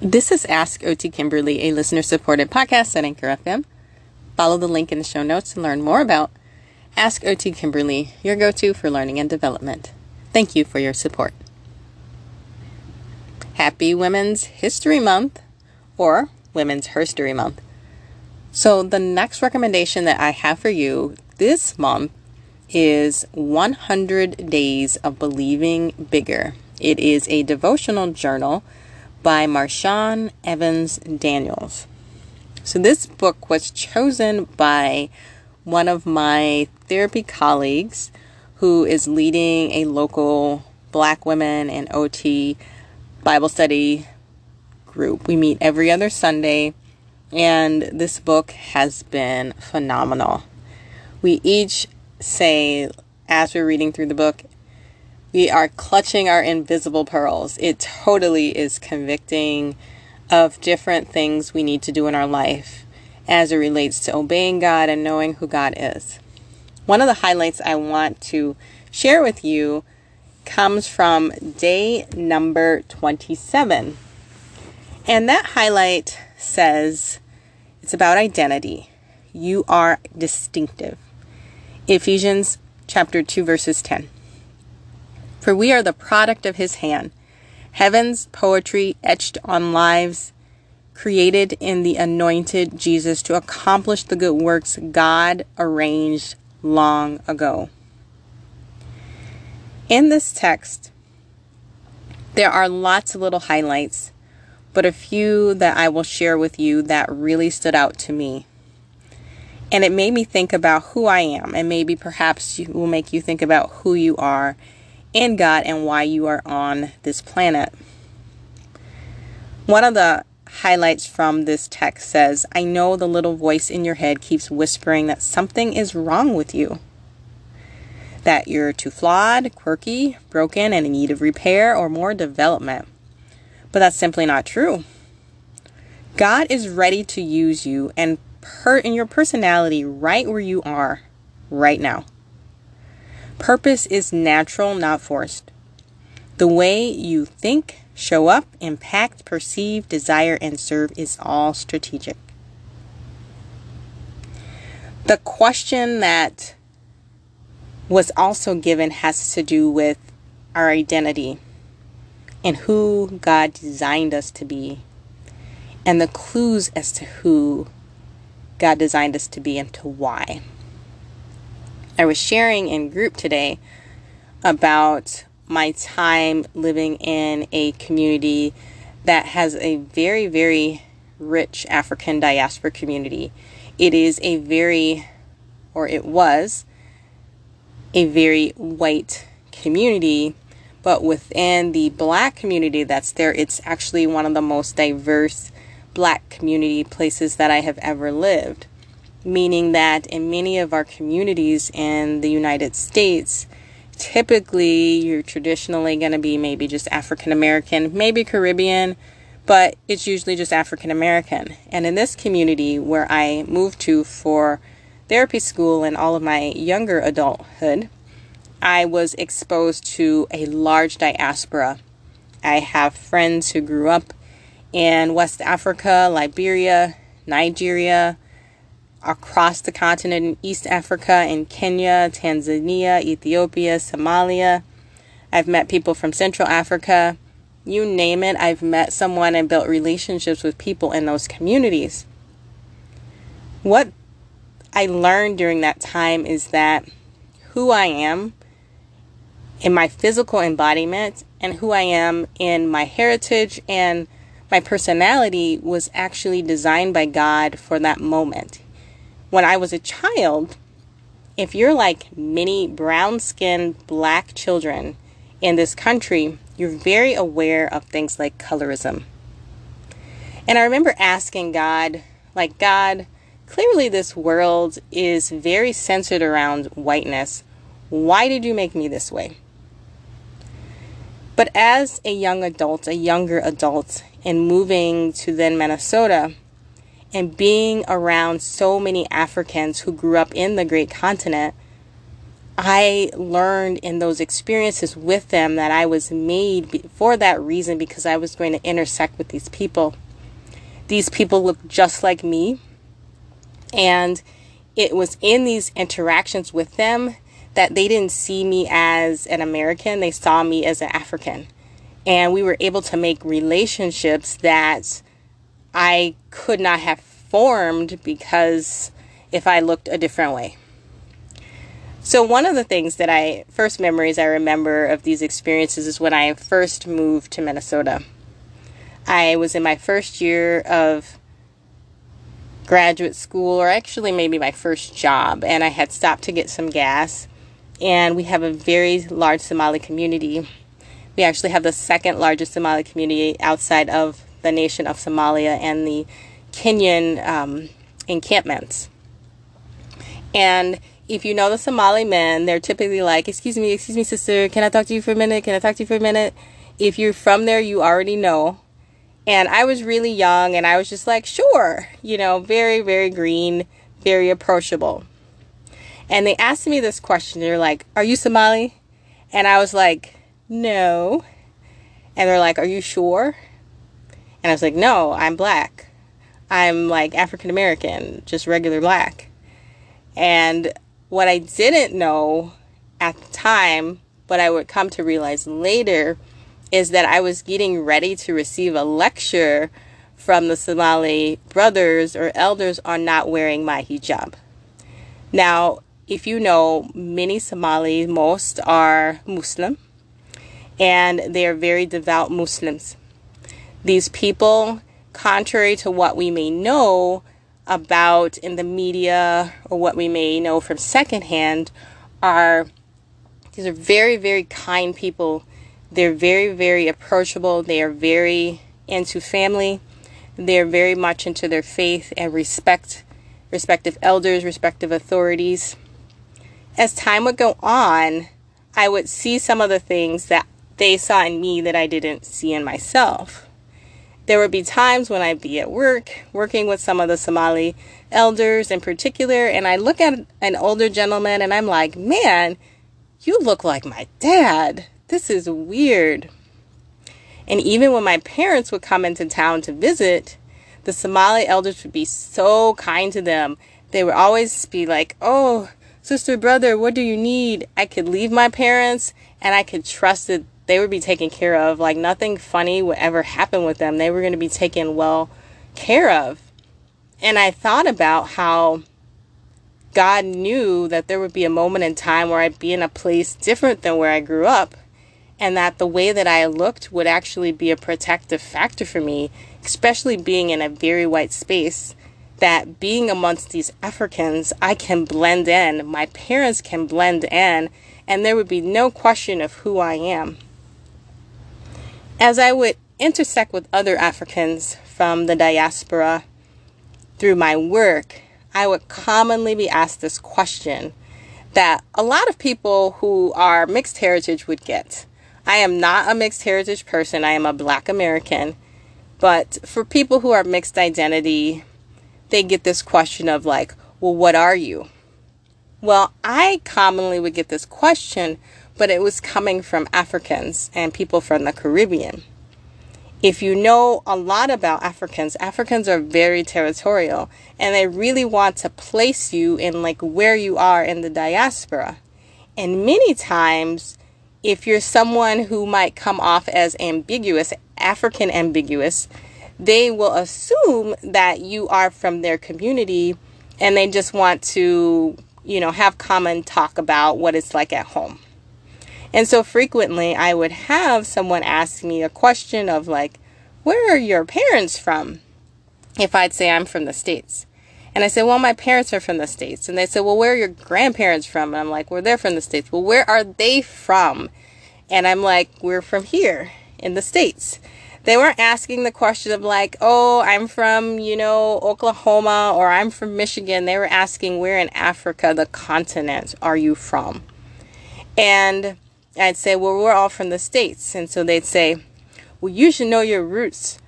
This is Ask OT Kimberly, a listener supported podcast at Anchor FM. Follow the link in the show notes to learn more about Ask OT Kimberly, your go to for learning and development. Thank you for your support. Happy Women's History Month or Women's Herstory Month. So, the next recommendation that I have for you this month is 100 Days of Believing Bigger. It is a devotional journal by Marshawn Evans Daniels. So, this book was chosen by one of my therapy colleagues who is leading a local Black women and OT Bible study group. We meet every other Sunday, and this book has been phenomenal. We each say, as we're reading through the book, we are clutching our invisible pearls. It totally is convicting of different things we need to do in our life as it relates to obeying God and knowing who God is. One of the highlights I want to share with you comes from day number 27. And that highlight says it's about identity. You are distinctive. Ephesians chapter 2 verses 10. For we are the product of his hand, heaven's poetry etched on lives, created in the anointed Jesus to accomplish the good works God arranged long ago. In this text, there are lots of little highlights, but a few that I will share with you that really stood out to me. And it made me think about who I am, and maybe perhaps will make you think about who you are in God and why you are on this planet. One of the highlights from this text says, I know the little voice in your head keeps whispering that something is wrong with you. That you're too flawed, quirky, broken, and in need of repair or more development. But that's simply not true. God is ready to use you and per- in your personality right where you are right now. Purpose is natural, not forced. The way you think, show up, impact, perceive, desire, and serve is all strategic. The question that was also given has to do with our identity and who God designed us to be, and the clues as to who God designed us to be and to why. I was sharing in group today about my time living in a community that has a very, very rich African diaspora community. It is a very, or it was, a very white community, but within the black community that's there, it's actually one of the most diverse black community places that I have ever lived meaning that in many of our communities in the United States, typically you're traditionally going to be maybe just African American, maybe Caribbean, but it's usually just African American. And in this community where I moved to for therapy school and all of my younger adulthood, I was exposed to a large diaspora. I have friends who grew up in West Africa, Liberia, Nigeria, across the continent in East Africa, in Kenya, Tanzania, Ethiopia, Somalia. I've met people from Central Africa. You name it, I've met someone and built relationships with people in those communities. What I learned during that time is that who I am in my physical embodiment and who I am in my heritage and my personality was actually designed by God for that moment when I was a child, if you're like many brown skinned black children in this country, you're very aware of things like colorism. And I remember asking God, like, God, clearly this world is very centered around whiteness. Why did you make me this way? But as a young adult, a younger adult, and moving to then Minnesota, and being around so many Africans who grew up in the great continent, I learned in those experiences with them that I was made for that reason because I was going to intersect with these people. These people look just like me. And it was in these interactions with them that they didn't see me as an American, they saw me as an African. And we were able to make relationships that I could not have formed because if I looked a different way. So, one of the things that I, first memories I remember of these experiences is when I first moved to Minnesota. I was in my first year of graduate school, or actually maybe my first job, and I had stopped to get some gas. And we have a very large Somali community. We actually have the second largest Somali community outside of the nation of Somalia and the Kenyan um, encampments. And if you know the Somali men, they're typically like, Excuse me, excuse me, sister, can I talk to you for a minute? Can I talk to you for a minute? If you're from there, you already know. And I was really young and I was just like, Sure, you know, very, very green, very approachable. And they asked me this question. They're like, Are you Somali? And I was like, No. And they're like, Are you sure? And I was like, No, I'm black. I'm like African American, just regular black. And what I didn't know at the time, but I would come to realize later, is that I was getting ready to receive a lecture from the Somali brothers or elders on not wearing my hijab. Now, if you know, many Somali, most are Muslim, and they are very devout Muslims. These people, contrary to what we may know, about in the media or what we may know from secondhand are these are very, very kind people. They're very, very approachable. They are very into family. They're very much into their faith and respect respective elders, respective authorities. As time would go on, I would see some of the things that they saw in me that I didn't see in myself there would be times when I'd be at work, working with some of the Somali elders in particular, and I look at an older gentleman and I'm like, man, you look like my dad. This is weird. And even when my parents would come into town to visit, the Somali elders would be so kind to them. They would always be like, oh, sister, brother, what do you need? I could leave my parents and I could trust that they would be taken care of. Like nothing funny would ever happen with them. They were going to be taken well care of. And I thought about how God knew that there would be a moment in time where I'd be in a place different than where I grew up. And that the way that I looked would actually be a protective factor for me, especially being in a very white space. That being amongst these Africans, I can blend in, my parents can blend in, and there would be no question of who I am. As I would intersect with other Africans from the diaspora through my work, I would commonly be asked this question that a lot of people who are mixed heritage would get. I am not a mixed heritage person, I am a black American. But for people who are mixed identity, they get this question of, like, well, what are you? Well, I commonly would get this question but it was coming from Africans and people from the Caribbean. If you know a lot about Africans, Africans are very territorial and they really want to place you in like where you are in the diaspora. And many times, if you're someone who might come off as ambiguous, African ambiguous, they will assume that you are from their community and they just want to, you know, have common talk about what it's like at home. And so frequently I would have someone ask me a question of like, where are your parents from? If I'd say I'm from the States. And I said, well, my parents are from the States. And they said, well, where are your grandparents from? And I'm like, well, they're from the States. Well, where are they from? And I'm like, we're from here in the States. They weren't asking the question of like, oh, I'm from, you know, Oklahoma or I'm from Michigan. They were asking, where in Africa, the continent, are you from? And I'd say, well, we're all from the States. And so they'd say, well, you should know your roots.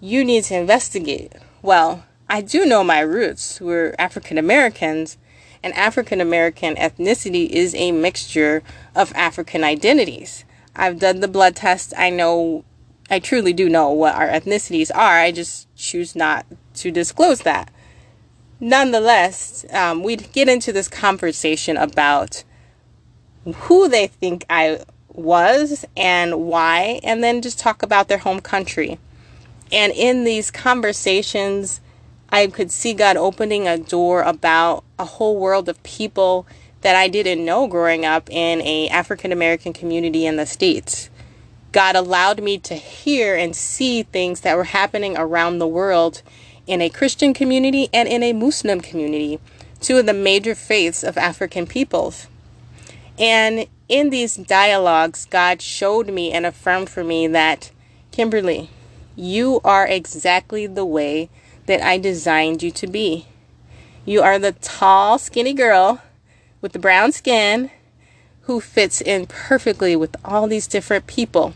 You need to investigate. Well, I do know my roots. We're African Americans. and African American ethnicity is a mixture of African identities. I've done the blood test. I know, I truly do know what our ethnicities are. I just choose not to disclose that. Nonetheless, um, we get into this conversation about who they think I was and why, and then just talk about their home country. And in these conversations, I could see God opening a door about a whole world of people that I didn't know growing up in a African American community in the States. God allowed me to hear and see things that were happening around the world in a Christian community and in a Muslim community, two of the major faiths of African peoples. And in these dialogues, God showed me and affirmed for me that, Kimberly, you are exactly the way that I designed you to be. You are the tall, skinny girl with the brown skin who fits in perfectly with all these different people.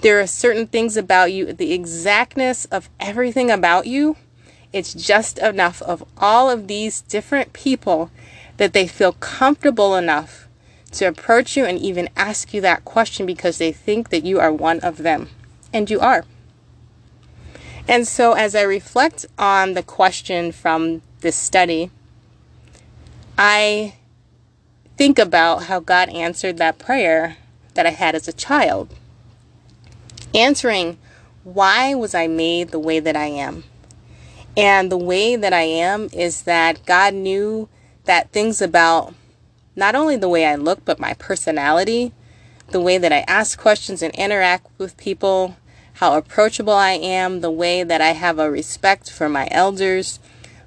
There are certain things about you, the exactness of everything about you. It's just enough of all of these different people that they feel comfortable enough to approach you and even ask you that question because they think that you are one of them. And you are. And so, as I reflect on the question from this study, I think about how God answered that prayer that I had as a child. Answering, why was I made the way that I am? And the way that I am is that God knew that things about not only the way I look, but my personality, the way that I ask questions and interact with people, how approachable I am, the way that I have a respect for my elders,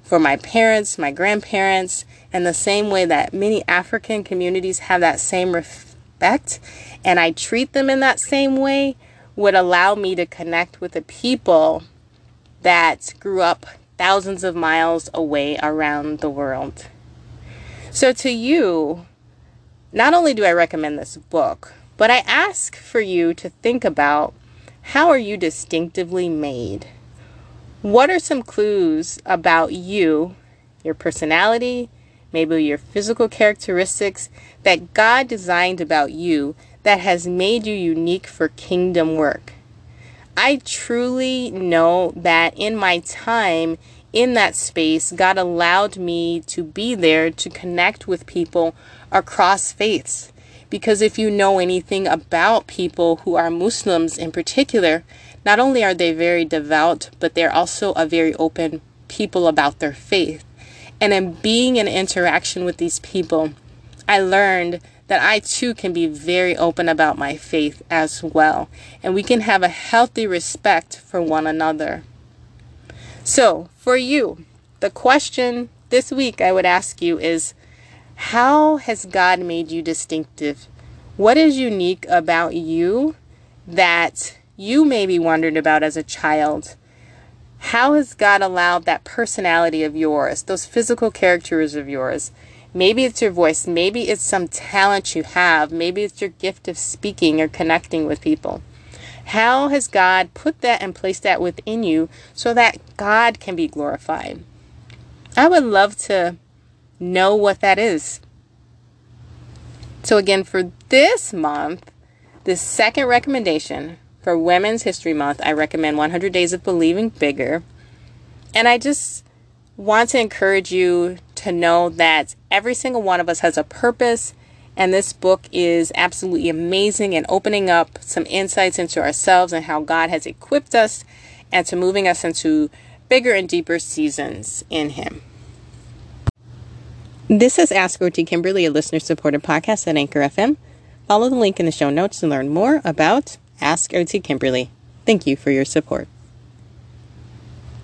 for my parents, my grandparents, and the same way that many African communities have that same respect, and I treat them in that same way, would allow me to connect with the people that grew up thousands of miles away around the world. So, to you, not only do I recommend this book, but I ask for you to think about how are you distinctively made? What are some clues about you, your personality, maybe your physical characteristics that God designed about you that has made you unique for kingdom work? I truly know that in my time in that space, God allowed me to be there to connect with people across faiths. Because if you know anything about people who are Muslims in particular, not only are they very devout, but they're also a very open people about their faith. And in being in interaction with these people, I learned that I too can be very open about my faith as well. And we can have a healthy respect for one another. So, for you, the question this week I would ask you is how has God made you distinctive? What is unique about you that you maybe wondered about as a child? How has God allowed that personality of yours, those physical characters of yours? Maybe it's your voice, maybe it's some talent you have, maybe it's your gift of speaking or connecting with people. How has God put that and placed that within you so that God can be glorified? I would love to know what that is. So, again, for this month, the second recommendation for Women's History Month, I recommend 100 Days of Believing Bigger. And I just want to encourage you to know that every single one of us has a purpose. And this book is absolutely amazing and opening up some insights into ourselves and how God has equipped us and to moving us into bigger and deeper seasons in Him. This is Ask OT Kimberly, a listener supported podcast at Anchor FM. Follow the link in the show notes to learn more about Ask OT Kimberly. Thank you for your support.